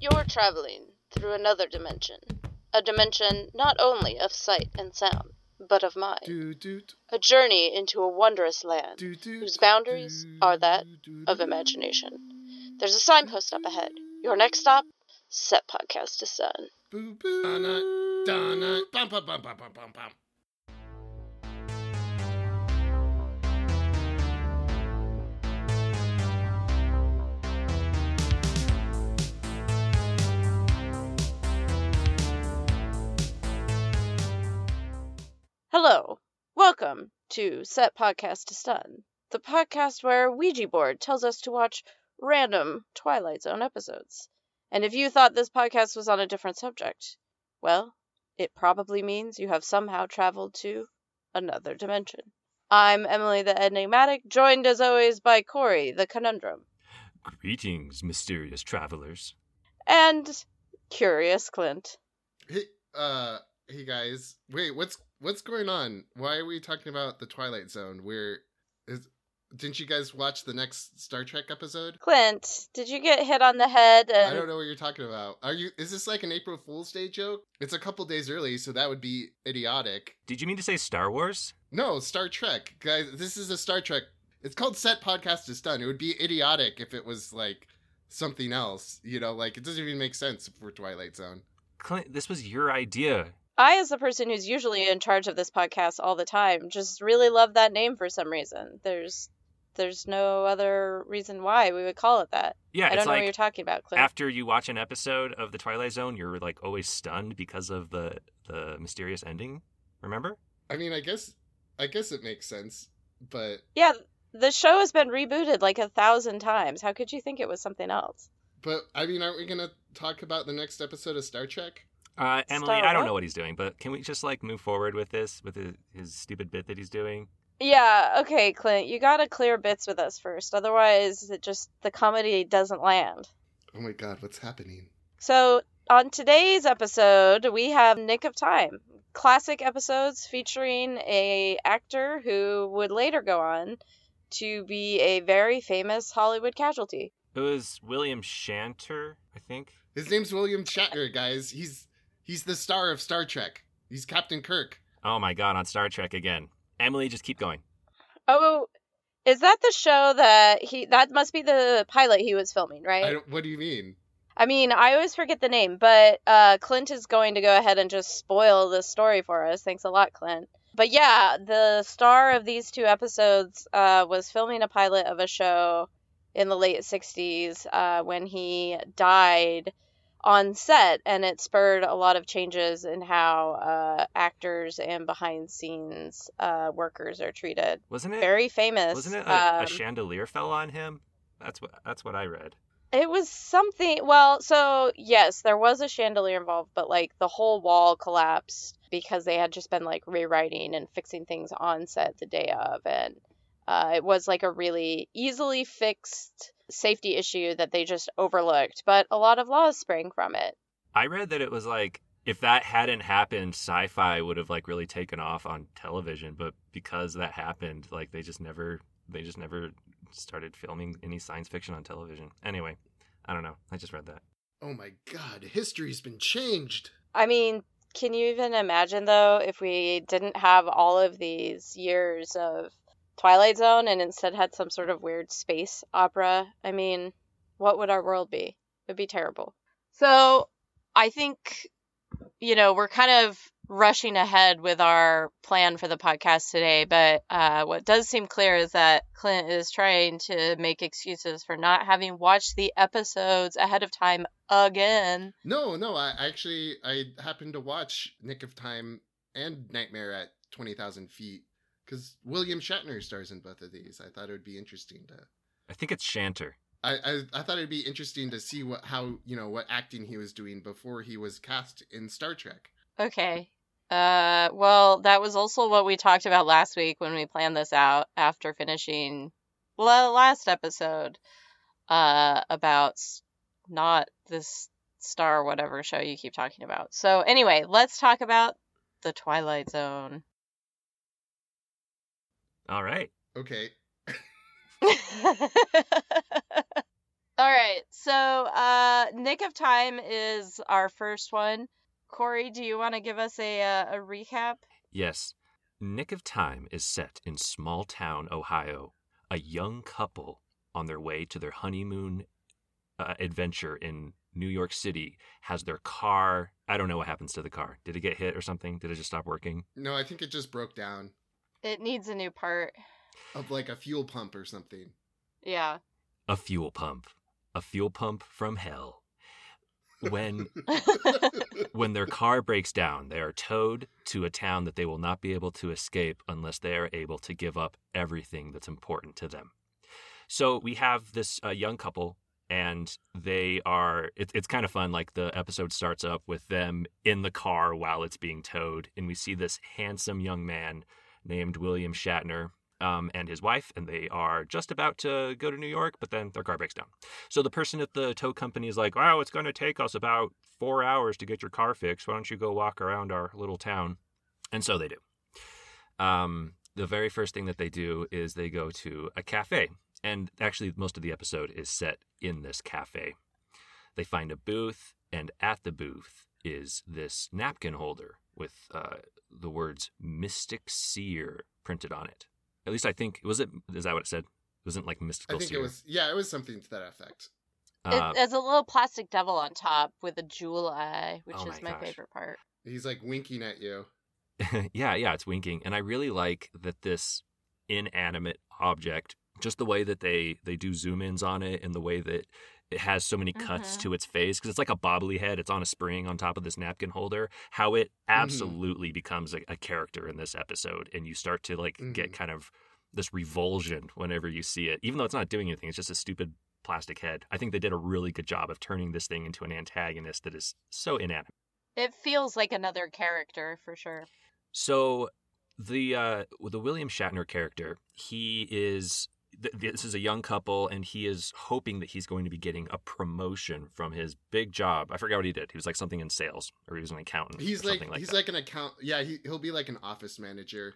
You're traveling through another dimension. A dimension not only of sight and sound, but of mind. A journey into a wondrous land whose boundaries are that of imagination. There's a signpost up ahead. Your next stop, Set Podcast to Stun. Hello. Welcome to Set Podcast to Stun, the podcast where Ouija board tells us to watch random Twilight Zone episodes. And if you thought this podcast was on a different subject, well, it probably means you have somehow traveled to another dimension. I'm Emily the Enigmatic, joined as always by Corey the Conundrum. Greetings, mysterious travelers. And Curious Clint. Hey, uh, hey guys. Wait, what's what's going on? Why are we talking about the Twilight Zone? Where is? Didn't you guys watch the next Star Trek episode? Clint, did you get hit on the head? And... I don't know what you're talking about. Are you? Is this like an April Fool's Day joke? It's a couple days early, so that would be idiotic. Did you mean to say Star Wars? No, Star Trek, guys. This is a Star Trek. It's called Set Podcast is Done. It would be idiotic if it was like something else. You know, like it doesn't even make sense for Twilight Zone. Clint, this was your idea. I, as the person who's usually in charge of this podcast all the time, just really love that name for some reason. There's there's no other reason why we would call it that. Yeah, I don't it's know like what you're talking about, Clint. after you watch an episode of The Twilight Zone, you're like always stunned because of the the mysterious ending. Remember? I mean, I guess, I guess it makes sense, but Yeah, the show has been rebooted like a thousand times. How could you think it was something else? but I mean, aren't we gonna talk about the next episode of Star Trek? Uh, Emily, Star I don't what? know what he's doing, but can we just like move forward with this with his, his stupid bit that he's doing? Yeah, okay, Clint, you gotta clear bits with us first. Otherwise, it just the comedy doesn't land. Oh my God, what's happening? So, on today's episode, we have Nick of Time. Classic episodes featuring a actor who would later go on to be a very famous Hollywood casualty. It was William Shanter, I think. His name's William Shatner, guys. He's he's the star of Star Trek. He's Captain Kirk. Oh my god, on Star Trek again. Emily, just keep going. Oh, is that the show that he that must be the pilot he was filming, right? I don't, what do you mean? I mean, I always forget the name, but uh, Clint is going to go ahead and just spoil the story for us. Thanks a lot, Clint. But yeah, the star of these two episodes uh, was filming a pilot of a show in the late 60s uh, when he died on set, and it spurred a lot of changes in how uh, actors and behind scenes uh, workers are treated. Wasn't it? Very famous. Wasn't it a, um, a chandelier fell on him? That's what that's what I read. It was something. Well, so yes, there was a chandelier involved, but like the whole wall collapsed because they had just been like rewriting and fixing things on set the day of, and uh, it was like a really easily fixed safety issue that they just overlooked. But a lot of laws sprang from it. I read that it was like if that hadn't happened, sci-fi would have like really taken off on television, but because that happened, like they just never they just never started filming any science fiction on television. Anyway, I don't know. I just read that. Oh my God, history's been changed. I mean, can you even imagine though if we didn't have all of these years of Twilight Zone and instead had some sort of weird space opera? I mean, what would our world be? It would be terrible. So, I think you know, we're kind of rushing ahead with our plan for the podcast today, but uh, what does seem clear is that Clint is trying to make excuses for not having watched the episodes ahead of time again. No, no, I actually I happened to watch Nick of Time and Nightmare at twenty thousand feet because William Shatner stars in both of these. I thought it would be interesting to. I think it's Shanter. I, I, I thought it'd be interesting to see what how you know what acting he was doing before he was cast in Star Trek. Okay. Uh, well, that was also what we talked about last week when we planned this out after finishing the last episode uh, about not this star whatever show you keep talking about. So anyway, let's talk about the Twilight Zone. All right. Okay. All right. So, uh, Nick of Time is our first one. Corey, do you want to give us a uh, a recap? Yes. Nick of Time is set in small town Ohio. A young couple on their way to their honeymoon uh, adventure in New York City has their car. I don't know what happens to the car. Did it get hit or something? Did it just stop working? No, I think it just broke down It needs a new part. of like a fuel pump or something. Yeah. A fuel pump. A fuel pump from hell. When when their car breaks down, they are towed to a town that they will not be able to escape unless they are able to give up everything that's important to them. So we have this uh, young couple, and they are. It, it's kind of fun. Like the episode starts up with them in the car while it's being towed, and we see this handsome young man named William Shatner. Um, and his wife, and they are just about to go to New York, but then their car breaks down. So the person at the tow company is like, "Wow, it's going to take us about four hours to get your car fixed. Why don't you go walk around our little town?" And so they do. Um, the very first thing that they do is they go to a cafe, and actually, most of the episode is set in this cafe. They find a booth, and at the booth is this napkin holder with uh, the words "Mystic Seer" printed on it. At least I think was it. Is that what it said? It wasn't like mystical. I think seer. it was yeah, it was something to that effect. Uh, it, there's a little plastic devil on top with a jewel eye, which Oh is my my favorite part. He's like winking at you. yeah, yeah, it's winking, and I really like that this inanimate object, just the way that they they do zoom ins on it, and the way that it has so many cuts Mhm. to its face because it's like a bobbly head. It's on a spring on top of this napkin holder. How it absolutely becomes a, a character in this episode, and you start to like get Mhm. kind of this revulsion whenever you see it, even though it's not doing anything. It's just a stupid plastic head. I think they did a really good job of turning this thing into an antagonist that is so inanimate. It feels like another character for sure. So the uh, the William Shatner character, he is th- this is a young couple, and he is hoping that he's going to be getting a promotion from his big job. I forgot what he did. He was like something in sales, or he was an accountant. He's like, like he's that. like an account. Yeah, he he'll be like an office manager.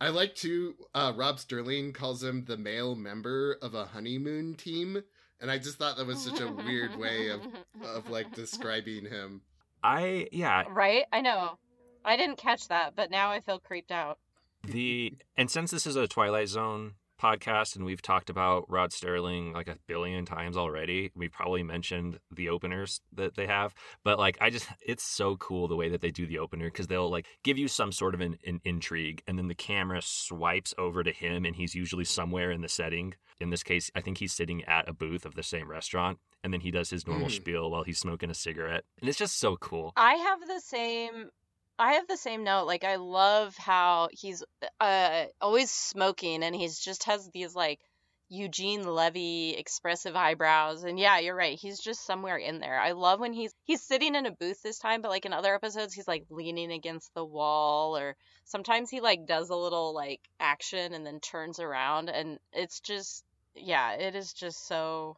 I like to. Uh, Rod Serling calls him the male member of a honeymoon team, and I just thought that was such a weird way of of like describing him. I yeah Right? I know. I didn't catch that, but now I feel creeped out. the and since this is a Twilight Zone podcast and we've talked about Rod Serling like a billion times already, we probably mentioned the openers that they have. But like I just it's so cool the way that they do the opener because they'll like give you some sort of an, an intrigue and then the camera swipes over to him and he's usually somewhere in the setting. In this case, I think he's sitting at a booth of the same restaurant and then he does his normal Mhm. spiel while he's smoking a cigarette. And it's just so cool. I have the same I have the same note. Like I love how he's uh always smoking and he's just has these like Eugene Levy expressive eyebrows. And yeah, you're right. He's just somewhere in there. I love when he's he's sitting in a booth this time, but like in other episodes he's like leaning against the wall or sometimes he like does a little like action and then turns around and it's just yeah, it is just so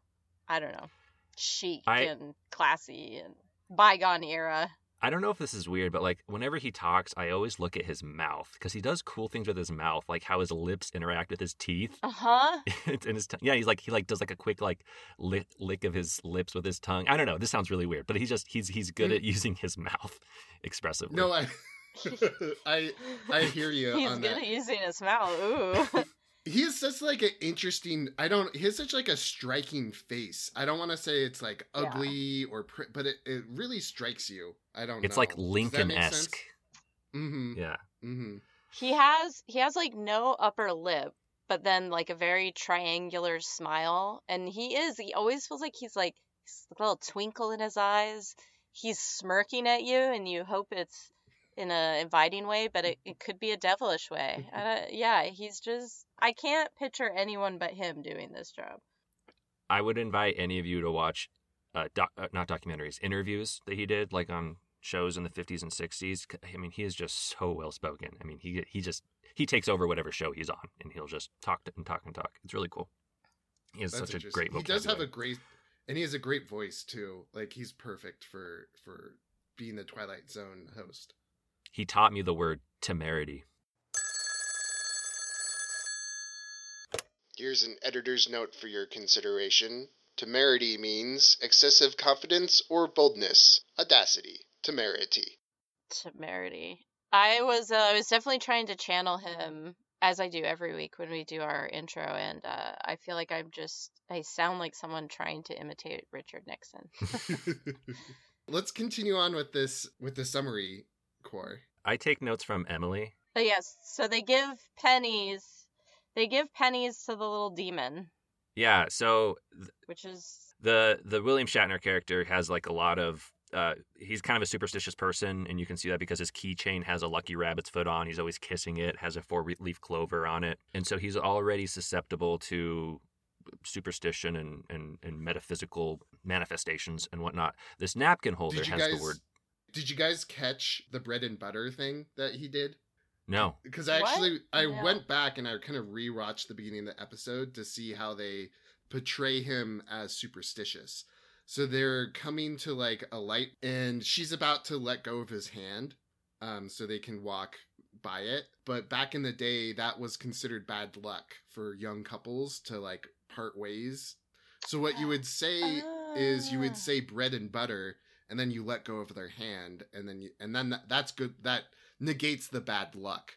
I don't know, chic I- and classy and bygone era. I don't know if this is weird, but like whenever he talks, I always look at his mouth because he does cool things with his mouth, like how his lips interact with his teeth Uh huh. and his tongue. Yeah, he's like he like does like a quick like lick lick of his lips with his tongue. I don't know. This sounds really weird, but he's just he's he's good Mm. at using his mouth expressively. No, I, I, I hear you He's on good that. at using his mouth. Ooh. He is such like an interesting. I don't. He has such like a striking face. I don't want to say it's like Yeah. ugly or, pr- but it, it really strikes you. I don't. it's know. like Lincoln esque. Mm-hmm. Yeah. Mm-hmm. he has he has like no upper lip, but then like a very triangular smile, and he is he always feels like he's like he's a little twinkle in his eyes. He's smirking at you, and you hope it's in a inviting way, but it, it could be a devilish way. I don't- yeah, he's just I can't picture anyone but him doing this job. I would invite any of you to watch, uh, doc, uh, not documentaries, interviews that he did, like on shows in the 50s and 60s. I mean, he is just so well spoken. I mean, he he just he takes over whatever show he's on, and he'll just talk and talk and talk. It's really cool. He has That's such a great He vocabulary. does have a great, and he has a great voice too. Like he's perfect for for being the Twilight Zone host. He taught me the word temerity. Here's an editor's note for your consideration. Temerity means excessive confidence or boldness, audacity, temerity. Temerity. I was uh, I was definitely trying to channel him as I do every week when we do our intro, and uh, I feel like I'm just I sound like someone trying to imitate Richard Nixon. Let's continue on with this with the summary Corey. I take notes from Emily. But yes, so they give pennies. They give pennies to the little demon, Yeah, so th- which is the the William Shatner character has like a lot of uh, he's kind of a superstitious person, and you can see that because his keychain has a lucky rabbit's foot on. He's always kissing it, has a four leaf clover on it, and so he's already susceptible to superstition and, and, and metaphysical manifestations and whatnot. This napkin holder has guys the word Did you guys catch the bread and butter thing that he did? no. Because I What? actually I No. went back and I kind of rewatched the beginning of the episode to see how they portray him as superstitious. So they're coming to like a light and she's about to let go of his hand um so they can walk by it. But back in the day that was considered bad luck for young couples to like part ways. So what you would say is you Ah. would say bread and butter and then you let go of their hand and then you, and then that, that's good that negates the bad luck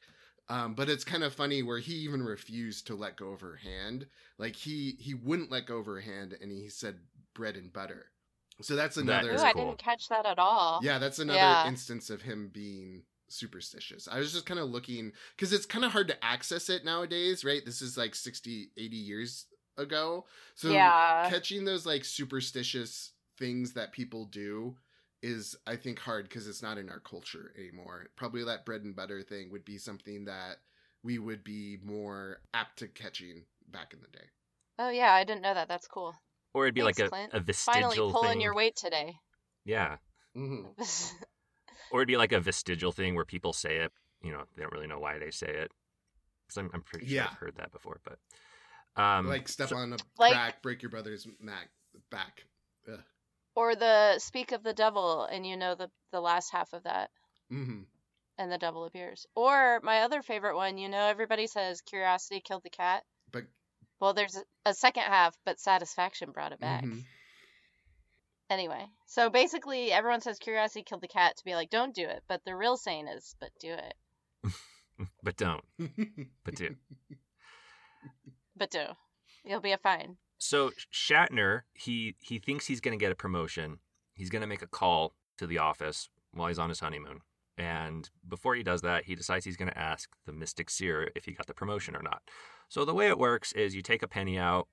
um, but it's kind of funny where he even refused to let go of her hand like he he wouldn't let go of her hand and he said bread and butter so that's That another Ooh, is I cool. didn't catch that at all. yeah that's another Yeah. instance of him being superstitious i was just kind of looking because it's kind of hard to access it nowadays right this is like 60 80 years ago so yeah. catching those like superstitious things that people do is i think hard because it's not in our culture anymore probably that bread and butter thing would be something that we would be more apt to catching back in the day Oh yeah, I didn't know that. That's cool. Or it'd be Thanks, like a, Clint. a vestigial Finally pulling thing. your weight today. Yeah. mm-hmm. Or it'd be like a vestigial thing where people say it, you know, they don't really know why they say it. Because I'm, I'm pretty sure Yeah. I've heard that before. But um, like step so- on a Like- crack break your brother's mac back Ugh. Or the speak of the devil, and you know the the last half of that, hmm and the devil appears. Or my other favorite one, you know, everybody says curiosity killed the cat. but Well, there's a, a second half, but satisfaction brought it back. mhm. Anyway, so basically, everyone says curiosity killed the cat to be like, don't do it. But the real saying is, but do it. but don't. But do. But do. You'll be a fine. So Shatner, he he thinks he's going to get a promotion. He's going to make a call to the office while he's on his honeymoon. And before he does that, he decides he's going to ask the Mystic Seer if he got the promotion or not. So the way it works is you take a penny out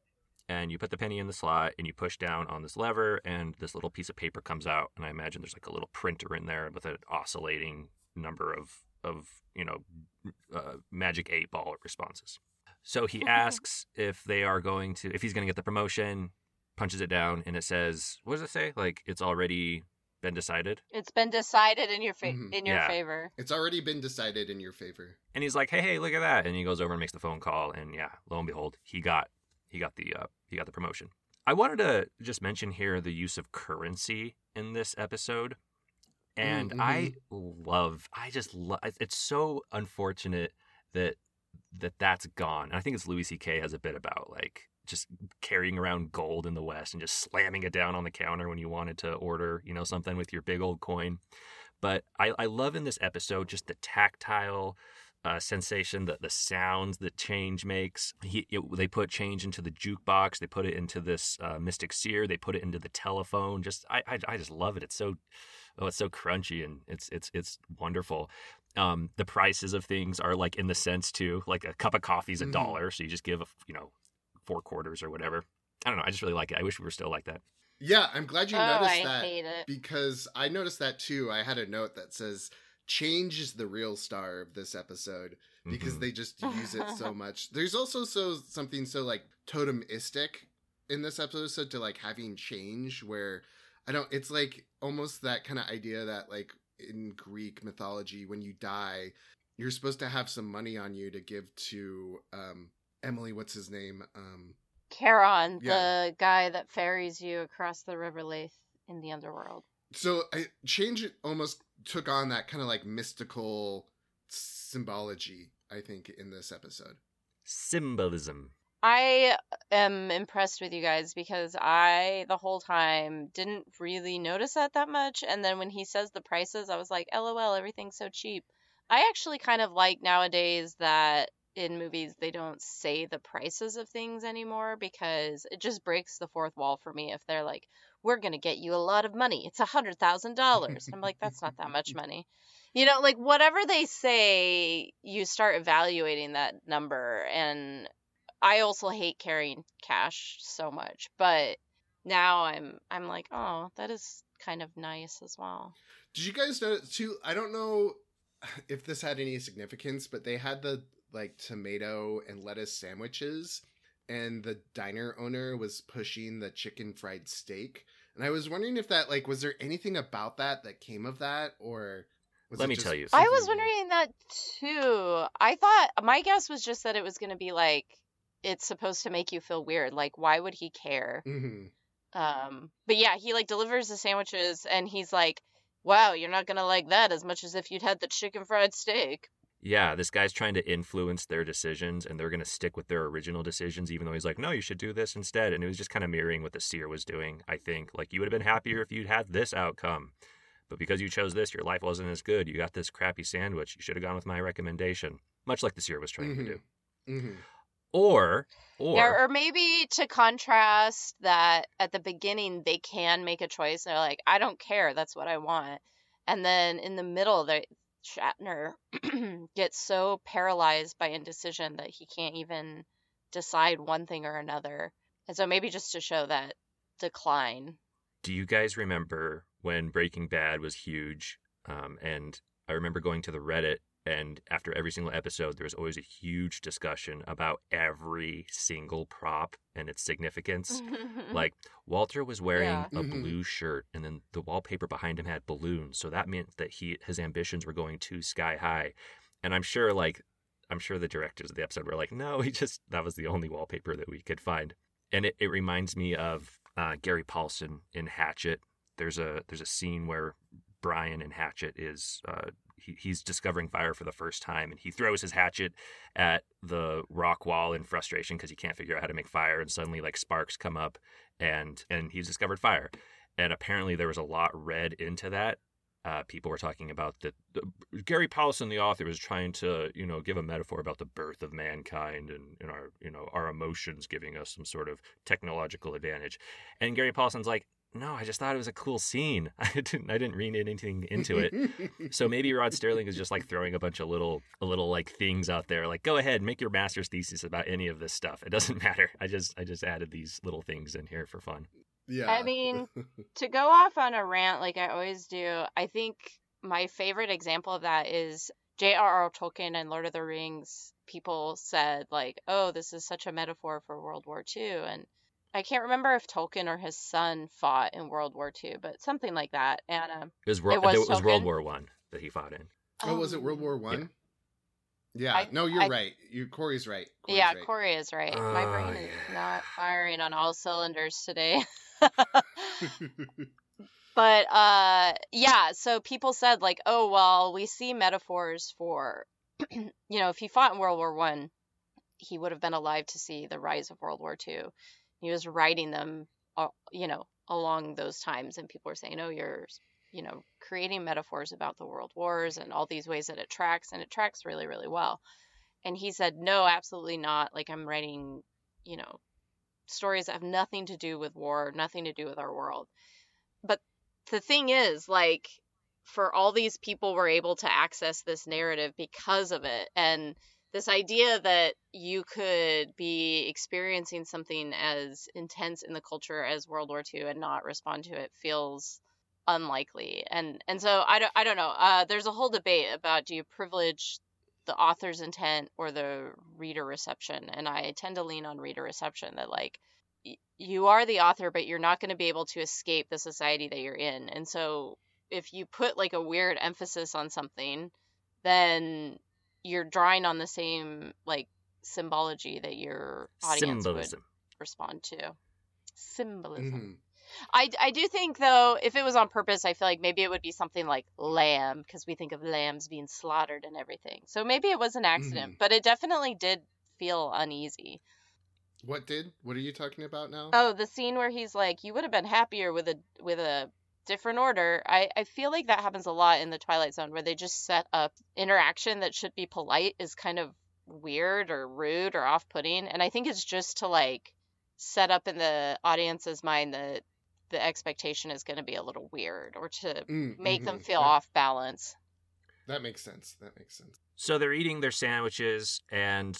and you put the penny in the slot and you push down on this lever and this little piece of paper comes out and I imagine there's like a little printer in there with an oscillating number of of, you know, uh, magic 8 ball responses. So he asks if they are going to, if he's going to get the promotion, punches it down, and it says, what does it say? Like it's already been decided. It's been decided in your fa- Mhm. in your Yeah. favor. it's already been decided in your favor And he's like, hey, hey, look at that. And he goes over and makes the phone call, and yeah, lo and behold, he got he got the uh, he got the promotion. I wanted to just mention here the use of currency in this episode. And Mm, I love, I just love, it's so unfortunate that that that's gone. And I think it's Louis C.K. has a bit about like just carrying around gold in the West and just slamming it down on the counter when you wanted to order, you know, something with your big old coin. But I, I love in this episode just the tactile uh, sensation, the, the sounds that change makes. He, it, they put change into the jukebox. They put it into this uh, Mystic Seer. They put it into the telephone. Just I, I, I just love it. It's so oh, it's so crunchy and it's it's it's wonderful. Um, the prices of things are like in the sense too. Like a cup of coffee is a Mhm. dollar, so you just give a, you know four quarters or whatever. I don't know. I just really like it. I wish we were still like that. yeah i'm glad you oh, noticed I that hate it. because I noticed that too. I had a note that says change is the real star of this episode because Mhm. they just use it so much. There's also so something so like totemistic in this episode to like having change where I don't it's like almost that kind of idea that like in Greek mythology when you die you're supposed to have some money on you to give to um Emily what's his name um Charon, Yeah. the guy that ferries you across the River Lethe in the underworld. so I, change it almost took on that kind of like mystical symbology i think in this episode Symbolism. I am impressed with you guys because I, the whole time, didn't really notice that that much. And then when he says the prices, I was like, lol, everything's so cheap. I actually kind of like nowadays that in movies they don't say the prices of things anymore because it just breaks the fourth wall for me if they're like, we're going to get you a lot of money. It's a $100,000. I'm like, that's not that much money. You know, like whatever they say, you start evaluating that number. And I also hate carrying cash so much, but now I'm I'm like, oh, that is kind of nice as well. Did you guys know too? I don't know if this had any significance, but they had the like tomato and lettuce sandwiches, and the diner owner was pushing the chicken fried steak. And I was wondering if that like was there anything about that that came of that or let me tell you. Something. I was wondering that too. I thought my guess was just that it was going to be like it's supposed to make you feel weird. Like, why would he care? Mm-hmm. Um, but yeah, he like delivers the sandwiches and he's like, "Wow, you're not gonna like that as much as if you'd had the chicken fried steak." Yeah, this guy's trying to influence their decisions, and they're gonna stick with their original decisions, even though he's like, "No, you should do this instead." And it was just kind of mirroring what the seer was doing. I think, like, you would have been happier if you'd had this outcome. But because you chose this, your life wasn't as good. You got this crappy sandwich. You should have gone with my recommendation, much like the seer was trying mm-hmm. to do. Mm-hmm. Or, or, yeah, or maybe to contrast that at the beginning they can make a choice. They're like, I don't care, that's what I want. And then in the middle, the Shatner gets so paralyzed by indecision that he can't even decide one thing or another. And so maybe just to show that decline. Do you guys remember when Breaking Bad was huge? Um, and I remember going to the Reddit and after every single episode, there was always a huge discussion about every single prop and its significance. like Walter was wearing Yeah. a Mhm. blue shirt, and then the wallpaper behind him had balloons, so that meant that he his ambitions were going too sky high. And I'm sure, like, I'm sure the directors of the episode were like, no, he just that was the only wallpaper that we could find. And it, it reminds me of uh, Gary Paulsen in Hatchet. There's a there's a scene where Brian in Hatchet is uh, he, he's discovering fire for the first time, and he throws his hatchet at the rock wall in frustration because he can't figure out how to make fire, and suddenly like sparks come up, and and he's discovered fire, and apparently there was a lot read into that. Uh, people were talking about that Gary Paulsen, the author, was trying to you know give a metaphor about the birth of mankind and, and our you know our emotions giving us some sort of technological advantage, and Gary Paulsen's like, no, I just thought it was a cool scene. I didn't I didn't read anything into it. So maybe Rod Serling is just like throwing a bunch of little little like things out there. Like, go ahead, make your master's thesis about any of this stuff. It doesn't matter. I just I just added these little things in here for fun. yeah. I mean, to go off on a rant like I always do, I think my favorite example of that is J.R.R. Tolkien and Lord of the Rings. People said, like, oh, this is such a metaphor for World War II. And I can't remember if Tolkien or his son fought in World War II, but something like that. And um, It was, It was it was World War One that he fought in. oh, was it World War One? Yeah. I- no, you're I- right. You Corey's right. Corey's yeah, right. Corey is right. My Oh, brain is yeah. not firing on all cylinders today. But uh yeah, so people said like, "Oh, well, we see metaphors for you know, if he fought in World War 1, he would have been alive to see the rise of World War 2. He was writing them uh, you know, along those times and people were saying, "Oh, you're you know, creating metaphors about the world wars and all these ways that it tracks and it tracks really really well." And he said, "No, absolutely not. Like I'm writing, you know, stories that have nothing to do with war, nothing to do with our world." But the thing is, like, for all these people were able to access this narrative because of it. And this idea that you could be experiencing something as intense in the culture as World War II and not respond to it feels unlikely. And and so I don't I don't know. Uh, there's a whole debate about do you privilege the author's intent or the reader reception, and I tend to lean on reader reception. That like y- you are the author, but you're not going to be able to escape the society that you're in. And so if you put like a weird emphasis on something, then you're drawing on the same like symbology that your audience would respond to. Symbolism. Mhm. I, I do think though if it was on purpose i feel like maybe it would be something like lamb because we think of lambs being slaughtered and everything so maybe it was an accident Mhm. but it definitely did feel uneasy What did? What are you talking about now? Oh, the scene where he's like, "You would have been happier with a with a different order." I I feel like that happens a lot in the Twilight Zone, where they just set up interaction that should be polite is kind of weird or rude or off-putting, and I think it's just to like set up in the audience's mind that the expectation is going to be a little weird or to Mm, make them mhm. feel That- off balance. That makes sense. That makes sense. So they're eating their sandwiches, and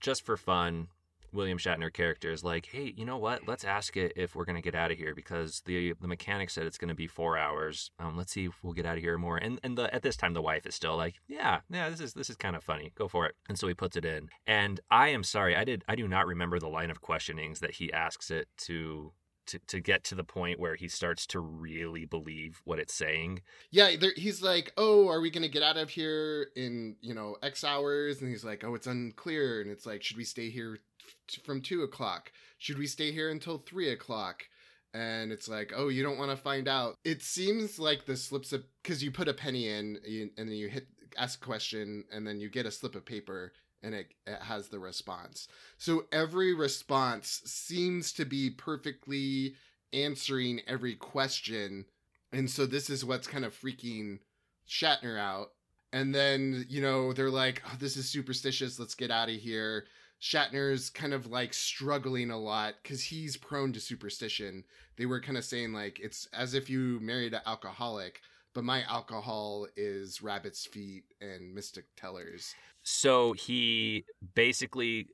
just for fun, William Shatner character is like, "Hey, you know what? Let's ask it if we're gonna get out of here because the the mechanic said it's gonna be four hours. Um, let's see if we'll get out of here more." And and the, at this time, the wife is still like, "Yeah, yeah, this is this is kind of funny. Go for it." And so he puts it in. And I am sorry, I did I do not remember the line of questionings that he asks it to. To, to get to the point where he starts to really believe what it's saying. Yeah, there, he's like, "Oh, are we gonna get out of here in you know X hours?" And he's like, "Oh, it's unclear." And it's like, "Should we stay here from two o'clock? Should we stay here until three o'clock?" And it's like, "Oh, you don't want to find out." It seems like the slips of because you put a penny in you, and then you hit ask a question, and then you get a slip of paper. And it, it has the response. So every response seems to be perfectly answering every question and so this is what's kind of freaking Shatner out. And then, you know, they're like, oh, this is superstitious. Let's get out of here. Shatner's kind of like struggling a lot because he's prone to superstition. They were kind of saying, like, it's as if you married an alcoholic, but my alcohol is rabbit's feet and mystic tellers. So he basically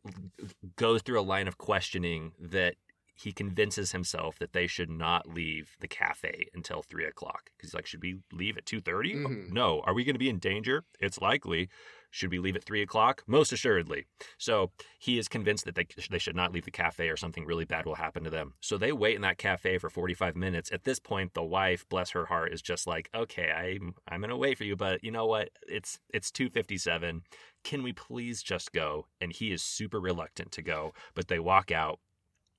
goes through a line of questioning that he convinces himself that they should not leave the cafe until three o'clock. Because he's like, should we leave at two Mhm. No. Are we going to be in danger? It's likely. Should we leave at three o'clock? Most assuredly. So he is convinced that they they should not leave the cafe or something really bad will happen to them. So they wait in that cafe for forty five minutes. At this point, the wife, bless her heart, is just like, okay, I'm I'm going to wait for you, but you know what? It's it's two fifty seven can we please just go? And he is super reluctant to go, but they walk out.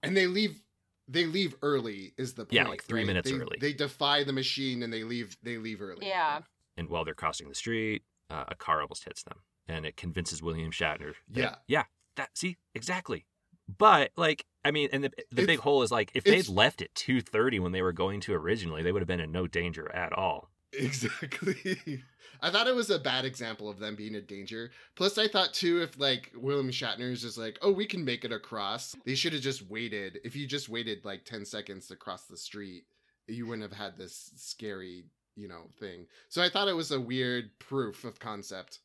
And they leave they leave early is the point. Yeah, like three right? minutes They- early. They defy the machine and they leave they leave early. Yeah. And while they're crossing the street, uh, a car almost hits them. And it convinces William Shatner. that- Yeah. Yeah. That, see, exactly. But, like, I mean, and the, the It's- big hole is like, if they'd left at 2.30 when they were going to originally, they would have been in no danger at all. Exactly. I thought it was a bad example of them being in danger. Plus, I thought too, if like William Shatner is just like, oh, we can make it across, they should have just waited. If you just waited like 10 seconds to cross the street, you wouldn't have had this scary, you know, thing. So I thought it was a weird proof of concept.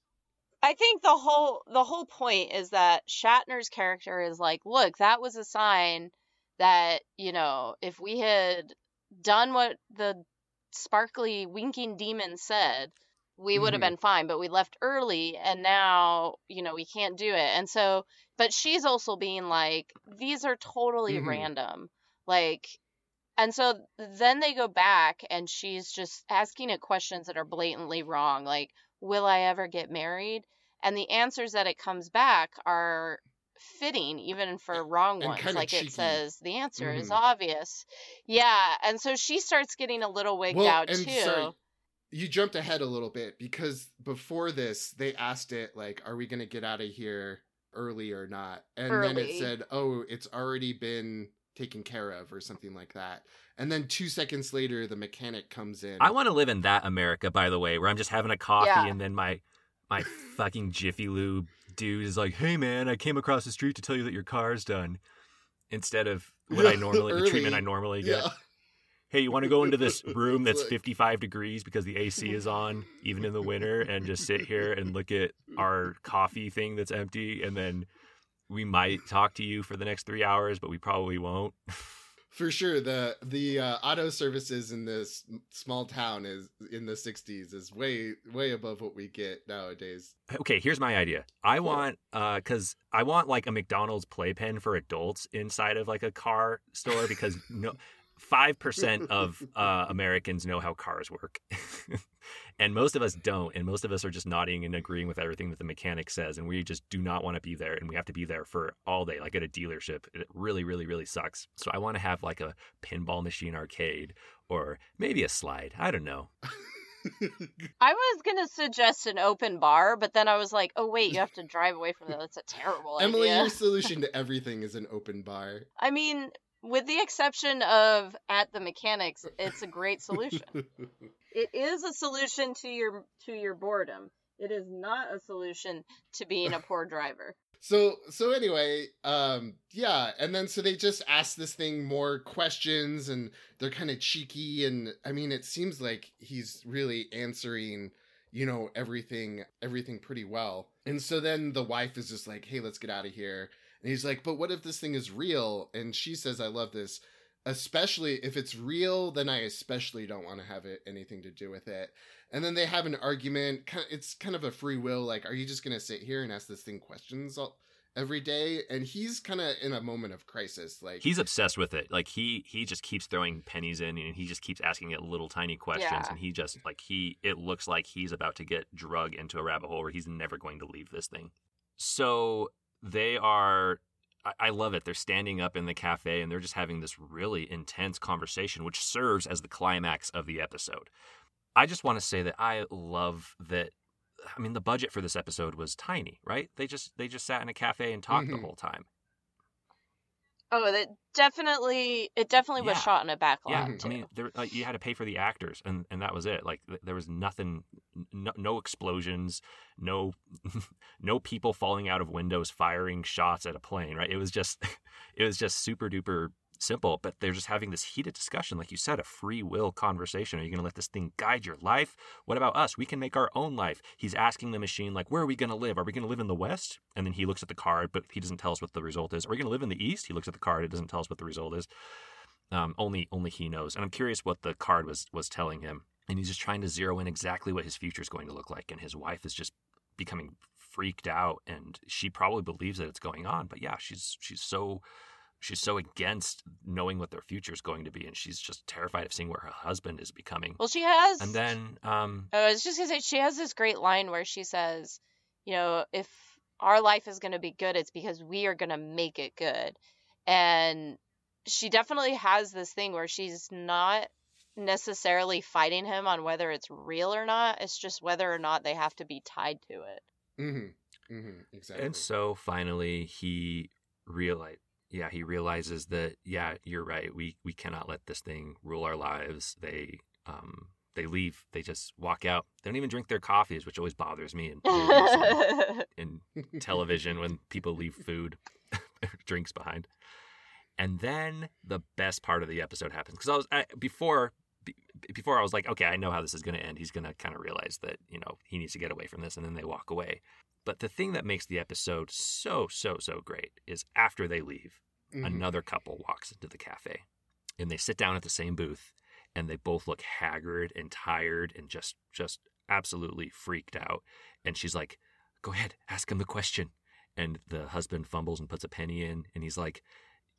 I think the whole the whole point is that Shatner's character is like, look, that was a sign that, you know, if we had done what the sparkly winking demon said, we would have Mhm. been fine, but we left early and now, you know, we can't do it. And so, but she's also being like, these are totally Mhm. random. Like, and so then they go back and she's just asking it questions that are blatantly wrong. Like, will I ever get married? And the answers that it comes back are fitting even for wrong And ones. Like cheeky. it says the answer is Mhm. obvious. Yeah, and so she starts getting a little wigged Well, out and too. sorry, you jumped ahead a little bit because before this, they asked it like, "Are we going to get out of here early or not?" And then it said, "Oh, it's already been taken care of," or something like that. And then two seconds later, the mechanic comes in. I want to live in that America, by the way, where I'm just having a coffee Yeah. and then my my fucking Jiffy Lube dude is like, "Hey man, I came across the street to tell you that your car's done," instead of what I normally the treatment I normally get. yeah, Hey, you want to go into this room that's like- 55 degrees because the AC is on, even in the winter, and just sit here and look at our coffee thing that's empty, and then we might talk to you for the next three hours, but we probably won't. for sure. The the uh, auto services in this small town is in the '60s is way way above what we get nowadays. Okay, here's my idea. I Cool. want uh cuz I want like a McDonald's playpen for adults inside of like a car store because no 5% of uh Americans know how cars work. and most of us don't and most of us are just nodding and agreeing with everything that the mechanic says and we just do not want to be there and we have to be there for all day like at a dealership. It really really really sucks. So I want to have like a pinball machine arcade or maybe a slide. I don't know. I was gonna suggest an open bar, but then I was like, oh wait, you have to drive away from that. That's a terrible Emily, idea. your solution to everything is an open bar. I mean, with the exception of at the mechanics, it's a great solution. it is a solution to your to your boredom. It is not a solution to being a poor driver. So so anyway, um yeah, and then so they just ask this thing more questions and they're kind of cheeky and I mean it seems like he's really answering, you know, everything everything pretty well. And so then the wife is just like, "Hey, let's get out of here." And he's like, "But what if this thing is real?" And she says, "I love this. Especially if it's real, then I especially don't want to have it anything to do with it." And then they have an argument. It's kind of a free will. Like, are you just gonna sit here and ask this thing questions all, every day? And he's kind of in a moment of crisis. Like, He's obsessed with it. Like he he just keeps throwing pennies in and he just keeps asking it little tiny questions Yeah. and he just like he it looks like he's about to get drug into a rabbit hole where he's never going to leave this thing. So they are I, love it. They're standing up in the cafe and they're just having this really intense conversation, which serves as the climax of the episode. I just want to say that I love that I mean the budget for this episode was tiny, right? They just they just sat in a cafe and talked the Mhm. whole time. Oh, that definitely it definitely was Yeah. shot in a backlot Yeah, Mhm. too. I mean, there like, you had to pay for the actors, and and that was it. Like th- there was nothing, no, no explosions, no no people falling out of windows firing shots at a plane. Right? It was just it was just super duper simple. But they're just having this heated discussion, like you said, a free will conversation. Are you going to let this thing guide your life? What about us? We can make our own life. He's asking the machine, like, where are we going to live? Are we going to live in the west? And then he looks at the card, but he doesn't tell us what the result is. Are we going to live in the east? He looks at the card, it doesn't tell us what the result is. Um, only only he knows. And I'm curious what the card was was telling him. And he's just trying to zero in exactly what his future is going to look like. And his wife is just becoming freaked out, and she probably believes that it's going on. But yeah, she's she's so she's so against knowing what their future is going to be, and she's just terrified of seeing where her husband is becoming. Well, she has. And then, um, I was just gonna say she has this great line where she says, you know, if our life is gonna be good, it's because we are gonna make it good. And she definitely has this thing where she's not necessarily fighting him on whether it's real or not. It's just whether or not they have to be tied to it. mm-hmm, mm-hmm, exactly. And so finally he realized yeah, he realizes that yeah, you're right. We we cannot let this thing rule our lives. They um they leave. They just walk out. They don't even drink their coffees, which always bothers me in movies and in television when people leave food drinks behind. And then the best part of the episode happens because I was I, before be- before I was like, okay, I know how this is going to end. He's going to kind of realize that you know he needs to get away from this, and then they walk away. But the thing that makes the episode so so so great is after they leave, Mhm. another couple walks into the cafe, and they sit down at the same booth, and they both look haggard and tired and just just absolutely freaked out. And she's like, "Go ahead, ask him the question." And the husband fumbles and puts a penny in, and he's like,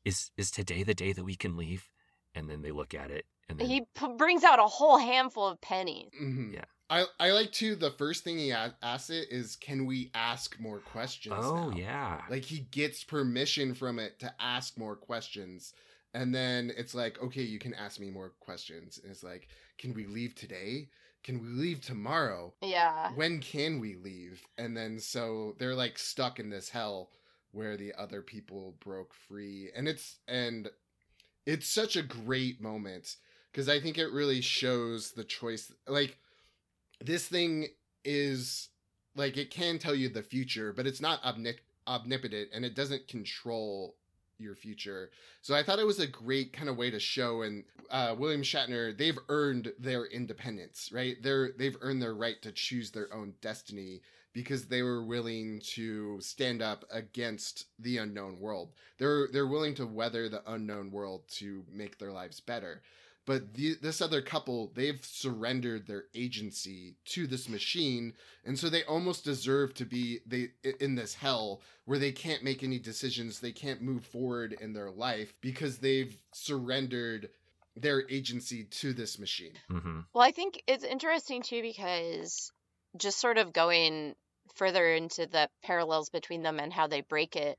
"Is is today the day that we can leave?" And then they look at it, and then he p- brings out a whole handful of pennies. Mhm. Yeah. I, I like to the first thing he asks it is can we ask more questions oh now? yeah, like he gets permission from it to ask more questions and then it's like okay you can ask me more questions and it's like can we leave today can we leave tomorrow Yeah. when can we leave and then so they're like stuck in this hell where the other people broke free and it's and it's such a great moment because i think it really shows the choice like this thing is like it can tell you the future but it's not omni- omnipotent and it doesn't control your future. So i thought it was a great kind of way to show and uh, william shatner they've earned their independence right? They're they've earned their right to choose their own destiny because they were willing to stand up against the unknown world. They're they're willing to weather the unknown world to make their lives better but the, this other couple they've surrendered their agency to this machine and so they almost deserve to be they in this hell where they can't make any decisions they can't move forward in their life because they've surrendered their agency to this machine hmm Well, I think it's interesting too because just sort of going further into the parallels between them and how they break it.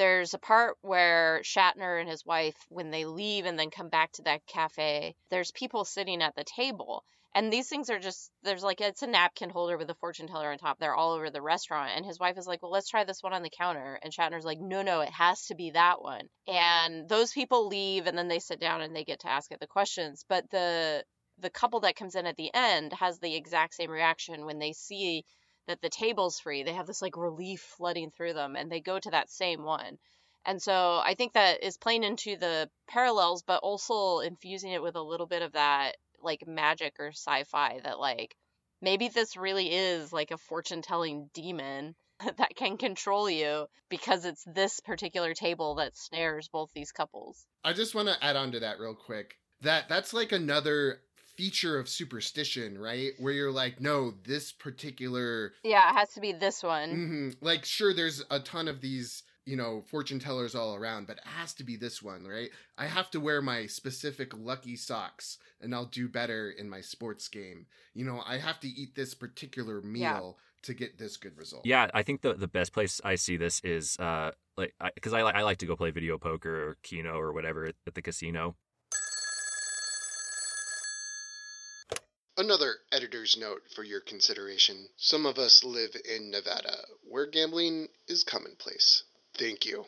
There's a part where Shatner and his wife, when they leave and then come back to that cafe, there's people sitting at the table. And these things are just there's like it's a napkin holder with a fortune teller on top. They're all over the restaurant. And his wife is like, "Well, let's try this one on the counter." And Shatner's like, "No, no, it has to be that one." And those people leave, and then they sit down and they get to ask it the questions. But the the couple that comes in at the end has the exact same reaction when they see that the table's free. They have this like relief flooding through them, and they go to that same one. And so I think that is playing into the parallels, but also infusing it with a little bit of that like magic or sci-fi that like maybe this really is like a fortune telling demon that can control you because it's this particular table that snares both these couples. I just want to add on to that real quick. That that's like another feature of superstition, right? Where you're like, no, this particular Yeah, it has to be this one. Mhm. like sure there's a ton of these you know fortune tellers all around but it has to be this one right i have to wear my specific lucky socks and i'll do better in my sports game you know i have to eat this particular meal to get this good result Yeah, I think the the best place I see this is uh like because I, I, I like to go play video poker or keno or whatever at, at the casino. Another editor's note for your consideration. Some of us live in Nevada, where gambling is commonplace. Thank you.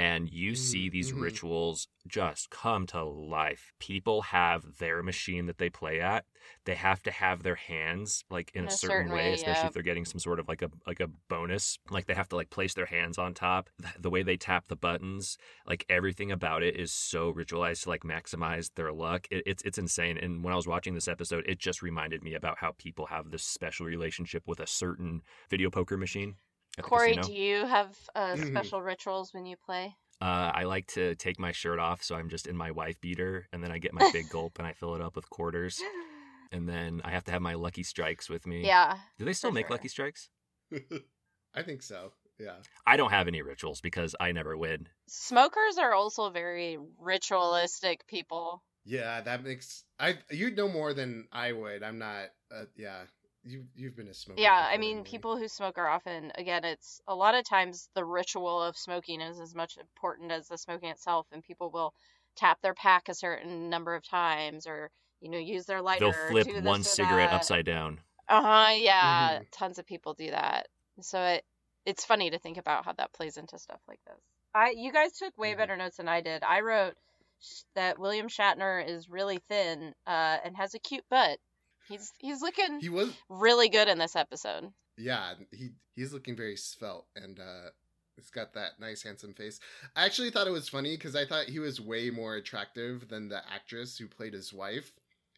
And you see these mhm. rituals just come to life. People have their machine that they play at. They have to have their hands like in, a, certain, way, especially yeah. if they're getting some sort of like a like a bonus. Like they have to like place their hands on top. The way they tap the buttons, like everything about it is so ritualized to like maximize their luck. It, it's it's insane. And when I was watching this episode, it just reminded me about how people have this special relationship with a certain video poker machine. At the Corey, do you have uh, Mhm. special rituals when you play? Uh, I like to take my shirt off, so I'm just in my wife beater, and then I get my big gulp and I fill it up with quarters, and then I have to have my Lucky Strikes with me. Yeah. Do they still make sure. Lucky Strikes? I think so. Yeah. I don't have any rituals because I never win. Smokers are also very ritualistic people. Yeah, that makes I you'd know more than I would. I'm not uh, yeah. You you've been a smoker. Yeah, I mean, Emily. people who smoke are often, again, it's a lot of times the ritual of smoking is as much important as the smoking itself, and people will tap their pack a certain number of times or, you know, use their lighter. They'll flip do one or cigarette that. upside down. Uh huh. Yeah, Mhm. tons of people do that. So it it's funny to think about how that plays into stuff like this. I you guys took way Mhm. better notes than I did. I wrote that William Shatner is really thin uh, and has a cute butt. He's he's looking He was really good in this episode. yeah, he he's looking very svelte and uh it's got that nice handsome face. I actually thought it was funny cuz I thought he was way more attractive than the actress who played his wife.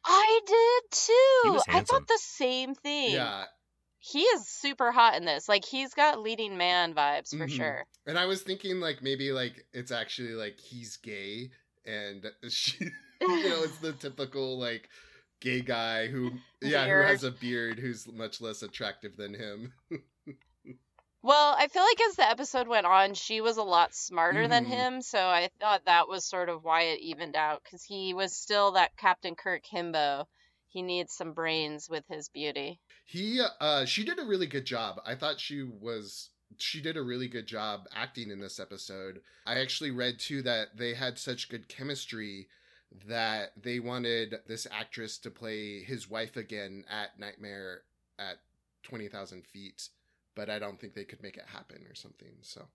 I did too. was I thought the same thing. Yeah. He is super hot in this. Like he's got leading man vibes for Mhm. sure. And I was thinking like maybe like it's actually like he's gay and she you know it's the typical like gay guy who yeah Beard. who has a beard who's much less attractive than him. Well, I feel like as the episode went on, she was a lot smarter than Mhm. him, so I thought that was sort of why it evened out because he was still that Captain Kirk himbo. He needs some brains with his beauty. He uh she did a really good job. I thought she was she did a really good job acting in this episode. I actually read too that they had such good chemistry that they wanted this actress to play his wife again at Nightmare at 20,000 feet, but I don't think they could make it happen or something. So,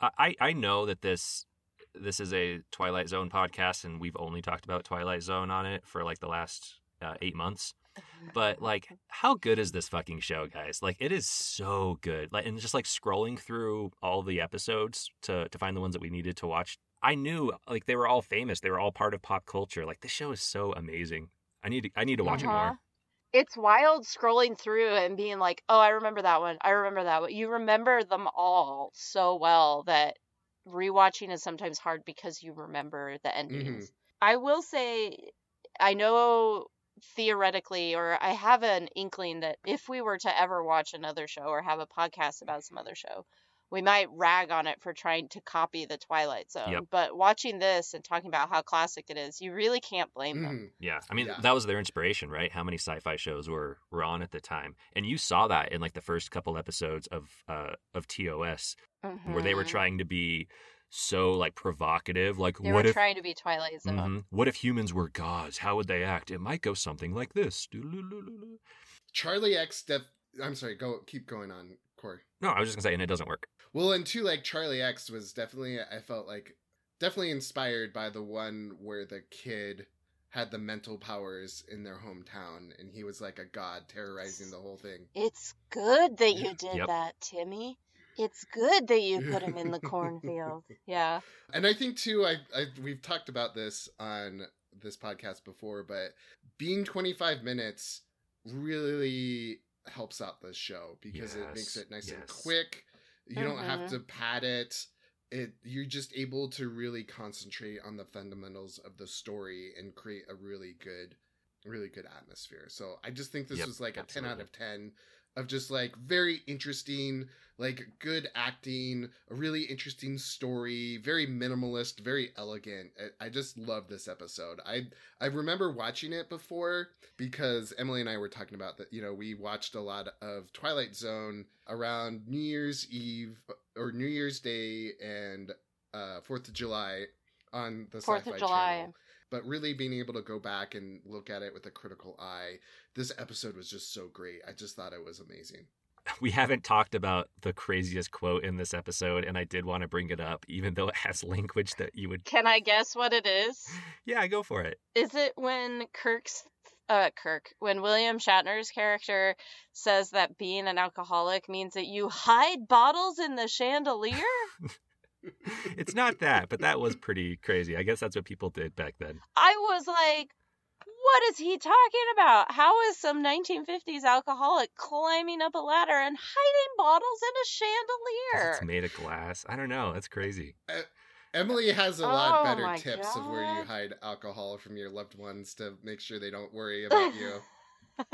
I I I know that this this is a Twilight Zone podcast, and we've only talked about Twilight Zone on it for like the last uh, eight months. But like, how good is this fucking show, guys? Like, it is so good. Like, and just like scrolling through all the episodes to to find the ones that we needed to watch. I knew like they were all famous. They were all part of pop culture. Like, this show is so amazing. I need to, I need to watch it Uh-huh. more. It's wild scrolling through and being like, "Oh, I remember that one. I remember that one." You remember them all so well that rewatching is sometimes hard because you remember the endings. I will say, I know theoretically, or I have an inkling that if we were to ever watch another show or have a podcast about some other show, we might rag on it for trying to copy the Twilight Zone. Yep. But watching this and talking about how classic it is, you really can't blame them. mhm. Yeah, I mean Yeah. that was their inspiration, right? How many sci-fi shows were were on at the time, and you saw that in like the first couple episodes of uh of TOS, where they were Mhm. trying to be so like provocative. Like They what were if trying to be Twilight Zone. Mhm. what if humans were gods? How would they act? It might go something like this. Charlie X def I'm sorry, go keep going on, Corey. No, I was just gonna say, and it doesn't work. Well, and two, like Charlie X was definitely I felt like definitely inspired by the one where the kid had the mental powers in their hometown and he was like a god terrorizing the whole thing. It's good that you did Yep. that, Timmy. It's good that you put him in the cornfield. Yeah. And I think too, I, I we've talked about this on this podcast before, but being 25 minutes really helps out this show because it makes it nice and quick. You don't have Mhm. to pad it. It you're just able to really concentrate on the fundamentals of the story and create a really good really good atmosphere. So I just think this Yep, was like a 10 out of 10 of just like very interesting, like good acting, a really interesting story, very minimalist, very elegant. I, I just love this episode. I I remember watching it before because Emily and I were talking about that. You know, we watched a lot of Twilight Zone around New Year's Eve or New Year's Day and uh Fourth of July on the Fourth Sci-Fi of July. channel. But really being able to go back and look at it with a critical eye, this episode was just so great. I just thought it was amazing. We haven't talked about the craziest quote in this episode, and I did want to bring it up, even though it has language that you would. Can I guess what it is? Yeah, go for it. Is it when Kirk's uh Kirk when William Shatner's character says that being an alcoholic means that you hide bottles in the chandelier? It's not that, but that was pretty crazy. I guess that's what people did back then. I was like, what is he talking about? How is some 1950s alcoholic climbing up a ladder and hiding bottles in a chandelier? It's made of glass. I don't know. That's crazy. Emily has a lot Oh better my tips of where you hide alcohol from your loved ones to make sure they don't worry about you.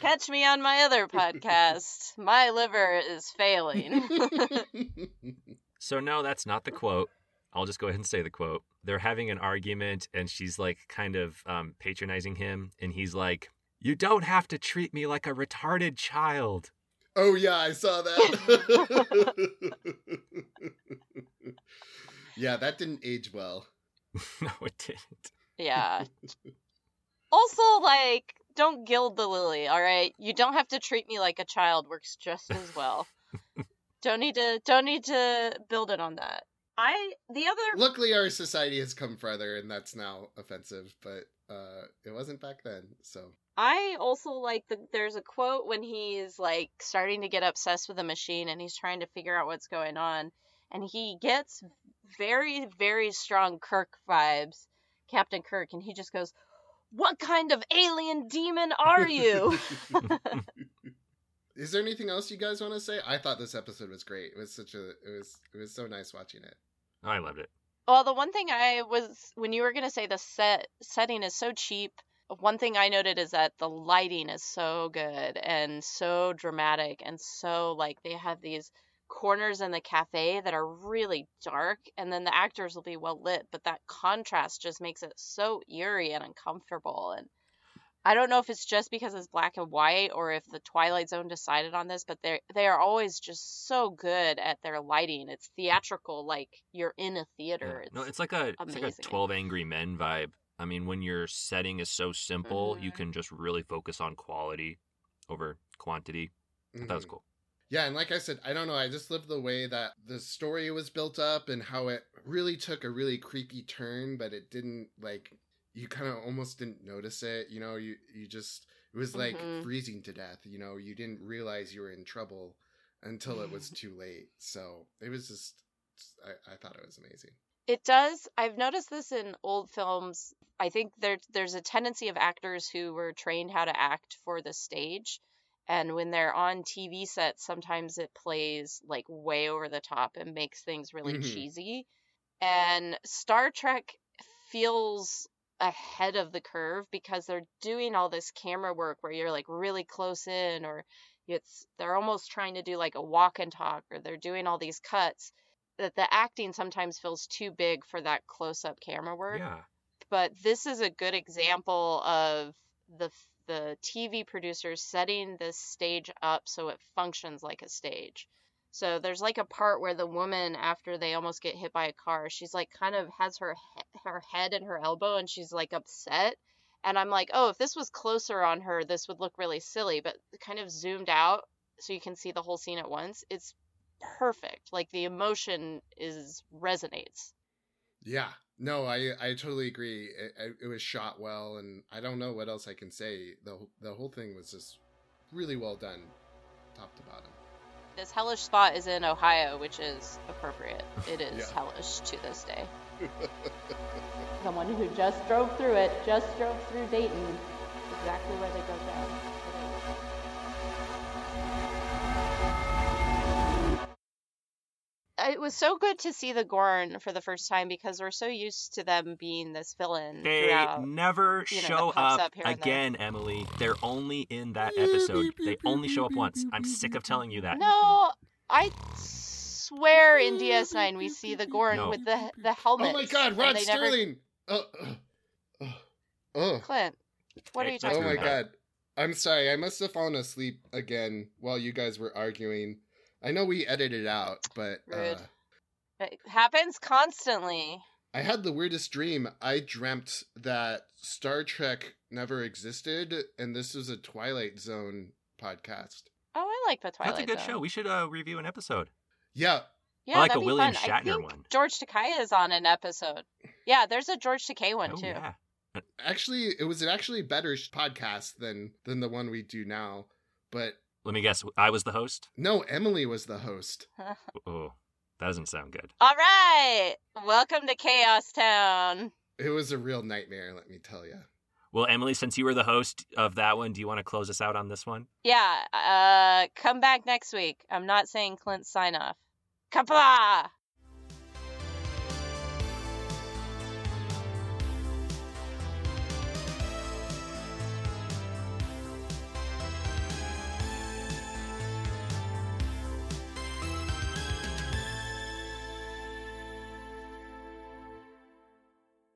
Catch me on my other podcast. My liver is failing. So, no, that's not the quote. I'll just go ahead and say the quote. They're having an argument, and she's like kind of um, patronizing him, and he's like, You don't have to treat me like a retarded child. oh yeah, I saw that. yeah, that didn't age well. no, it didn't. yeah. Also, like, don't gild the lily, all right? You don't have to treat me like a child works just as well. Don't need to don't need to build it on that. I the other Luckily, our society has come further, and that's now offensive. But uh, it wasn't back then. So I also like the there's a quote when he's like starting to get obsessed with the machine and he's trying to figure out what's going on and he gets very very strong Kirk vibes, Captain Kirk and he just goes, "What kind of alien demon are you?" Is there anything else you guys want to say? I thought this episode was great. It was such a it was it was so nice watching it. I loved it. Well, the one thing I was when you were gonna say the set setting is so cheap. One thing I noted is that the lighting is so good and so dramatic and so like they have these corners in the cafe that are really dark and then the actors will be well lit, but that contrast just makes it so eerie and uncomfortable and I don't know if it's just because it's black and white or if the Twilight Zone decided on this, but they they are always just so good at their lighting. It's theatrical, like you're in a theater. Yeah. No, it's like a it's like a. Twelve Angry Men vibe. I mean, when your setting is so simple, you Mhm. can just really focus on quality over quantity. That was Mhm. cool. Yeah, and like I said, I don't know. I just love the way that the story was built up and how it really took a really creepy turn, but it didn't like you kind of almost didn't notice it. You know, you you just it was like Mhm. freezing to death. You know, you didn't realize you were in trouble until it was too late. So it was just, I, I thought it was amazing. It does. I've noticed this in old films. I think there there's a tendency of actors who were trained how to act for the stage, and when they're on TV sets, sometimes it plays like way over the top and makes things really Mhm. cheesy. And Star Trek feels ahead of the curve because they're doing all this camera work where you're like really close in or it's they're almost trying to do like a walk and talk or they're doing all these cuts that the acting sometimes feels too big for that close up camera work Yeah. but this is a good example of the the TV producers setting this stage up so it functions like a stage. So there's like a part where the woman, after they almost get hit by a car, she's like kind of has her he- her head and her elbow and she's like upset. And I'm like, oh, if this was closer on her, this would look really silly. But kind of zoomed out so you can see the whole scene at once. It's perfect. Like the emotion is resonates. Yeah, no, I I totally agree. It, it, was shot well, and I don't know what else I can say. the The whole thing was just really well done, top to bottom. This hellish spot is in Ohio, which is appropriate. It is Yeah. hellish to this day. Someone who just drove through it, just drove through Dayton, exactly where they go down. It was so good to see the Gorn for the first time because we're so used to them being this villain They never you know, show pops up, up here and there. again, Emily. They're only in that episode. They only show up once. I'm sick of telling you that. No, I swear in DS9 we see the Gorn No. with the the helmet. Oh my God, Rod they never- Serling! Oh, oh, oh, oh. Clint, what are Hey, you that's Oh my about? god. I'm sorry, I must have fallen asleep again while you guys were arguing. I know we edited it out, but uh, It happens constantly. I had the weirdest dream. I dreamt that Star Trek never existed, and this was a Twilight Zone podcast. Oh, I like the Twilight That's a good Zone. show. We should uh, review an episode. Yeah, Yeah, I like that'd a be William fun. I Shatner think one. George Takei is on an episode. Yeah, there's a George Takei one Oh, too. yeah. actually, it was an actually better sh- podcast than than the one we do now. But Let me guess. I was the host. no, Emily was the host. Oh, that doesn't sound good. All right, welcome to Chaos Town. It was a real nightmare, let me tell you. Well, Emily, since you were the host of that one, do you want to close us out on this one? Yeah, uh, come back next week. I'm not saying Clint's sign off. Qapla'!